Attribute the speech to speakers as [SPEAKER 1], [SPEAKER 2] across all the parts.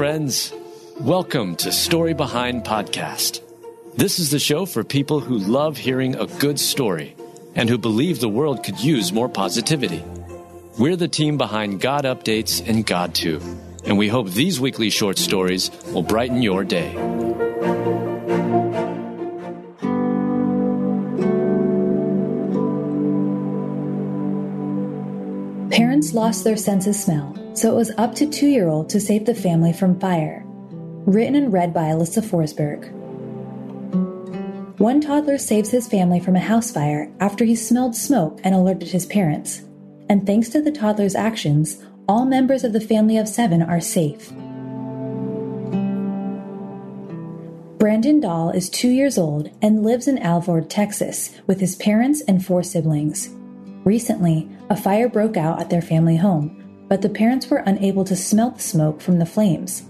[SPEAKER 1] friends. Welcome to Story Behind Podcast. This is the show for people who love hearing a good story and who believe the world could use more positivity. We're the team behind God Updates and GodTube, and we hope these weekly short stories will brighten your day.
[SPEAKER 2] Parents lost their sense of smell, so it was up to two year old to save the family from fire. Written and read by Alyssa Forsberg. One toddler saves his family from a house fire after he smelled smoke and alerted his parents. And thanks to the toddler's actions, all members of the family of seven are safe. Brandon Dahl is two years old and lives in Alvord, Texas, with his parents and four siblings. Recently, a fire broke out at their family home, but the parents were unable to smell the smoke from the flames.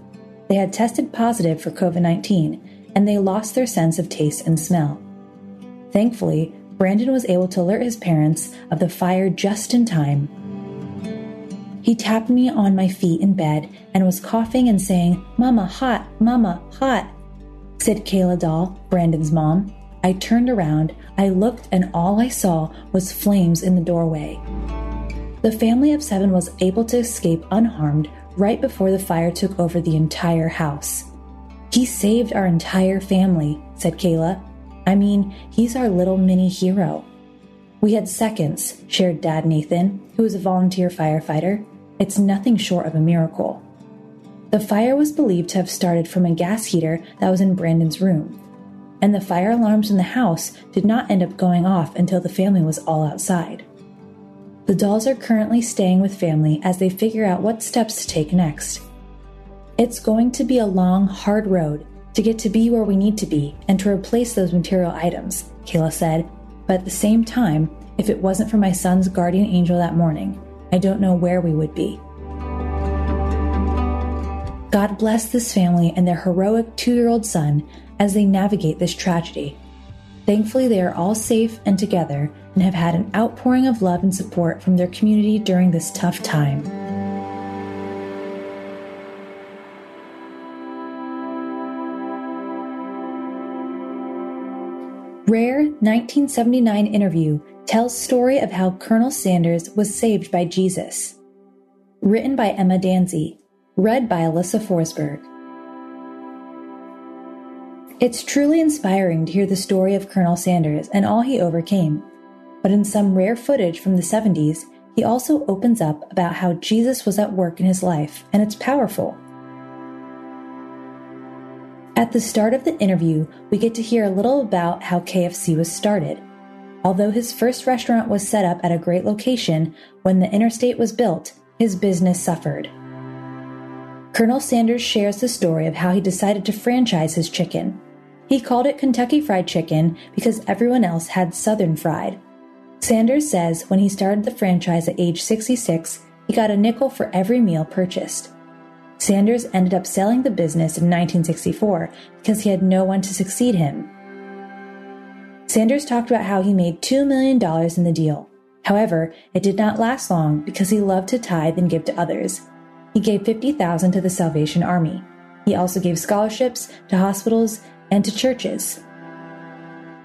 [SPEAKER 2] They had tested positive for COVID 19 and they lost their sense of taste and smell. Thankfully, Brandon was able to alert his parents of the fire just in time. He tapped me on my feet in bed and was coughing and saying, Mama, hot, Mama, hot, said Kayla Dahl, Brandon's mom. I turned around, I looked, and all I saw was flames in the doorway. The family of seven was able to escape unharmed right before the fire took over the entire house. He saved our entire family, said Kayla. I mean, he's our little mini hero. We had seconds, shared Dad Nathan, who is a volunteer firefighter. It's nothing short of a miracle. The fire was believed to have started from a gas heater that was in Brandon's room and the fire alarms in the house did not end up going off until the family was all outside. The Dahls are currently staying with family as they figure out what steps to take next. It's going to be a long, hard road to get to be where we need to be and to replace those material items, Kayla said, but at the same time, if it wasn't for my son's guardian angel that morning, I don't know where we would be. God bless this family and their heroic two year old son as they navigate this tragedy. Thankfully, they are all safe and together and have had an outpouring of love and support from their community during this tough time. Rare 1979 interview tells story of how Colonel Sanders was saved by Jesus. Written by Emma Danzey, read by Alyssa Forsberg. It's truly inspiring to hear the story of Colonel Sanders and all he overcame. But in some rare footage from the 70s, he also opens up about how Jesus was at work in his life, and it's powerful. At the start of the interview, we get to hear a little about how KFC was started. Although his first restaurant was set up at a great location, when the interstate was built, his business suffered. Colonel Sanders shares the story of how he decided to franchise his chicken. He called it Kentucky Fried Chicken because everyone else had Southern Fried. Sanders says when he started the franchise at age 66, he got a nickel for every meal purchased. Sanders ended up selling the business in 1964 because he had no one to succeed him. Sanders talked about how he made $2 million in the deal. However, it did not last long because he loved to tithe and give to others. He gave 50,000 to the Salvation Army. He also gave scholarships to hospitals and to churches.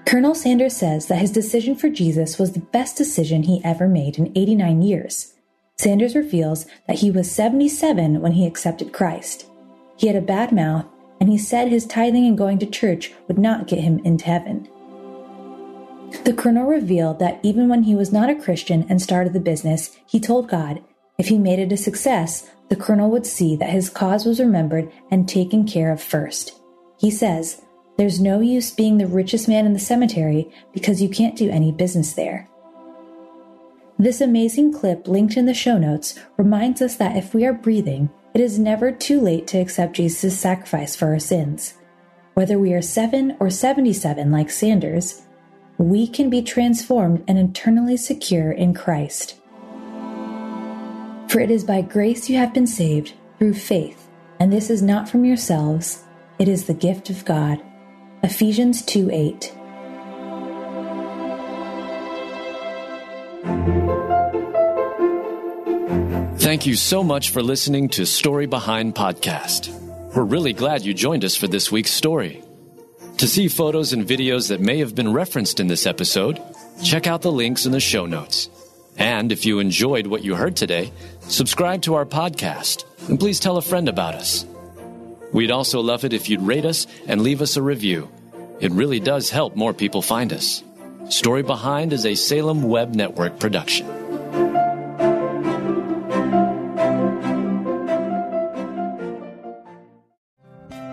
[SPEAKER 2] Colonel Sanders says that his decision for Jesus was the best decision he ever made in 89 years. Sanders reveals that he was 77 when he accepted Christ. He had a bad mouth, and he said his tithing and going to church would not get him into heaven. The colonel revealed that even when he was not a Christian and started the business, he told God if he made it a success, the colonel would see that his cause was remembered and taken care of first. He says, there's no use being the richest man in the cemetery because you can't do any business there. This amazing clip linked in the show notes reminds us that if we are breathing, it is never too late to accept Jesus' sacrifice for our sins. Whether we are 7 or 77 like Sanders, we can be transformed and eternally secure in Christ. For it is by grace you have been saved through faith, and this is not from yourselves, it is the gift of God. Ephesians 2 8.
[SPEAKER 1] Thank you so much for listening to Story Behind Podcast. We're really glad you joined us for this week's story. To see photos and videos that may have been referenced in this episode, check out the links in the show notes. And if you enjoyed what you heard today, subscribe to our podcast and please tell a friend about us. We'd also love it if you'd rate us and leave us a review. It really does help more people find us. Story Behind is a Salem Web Network production.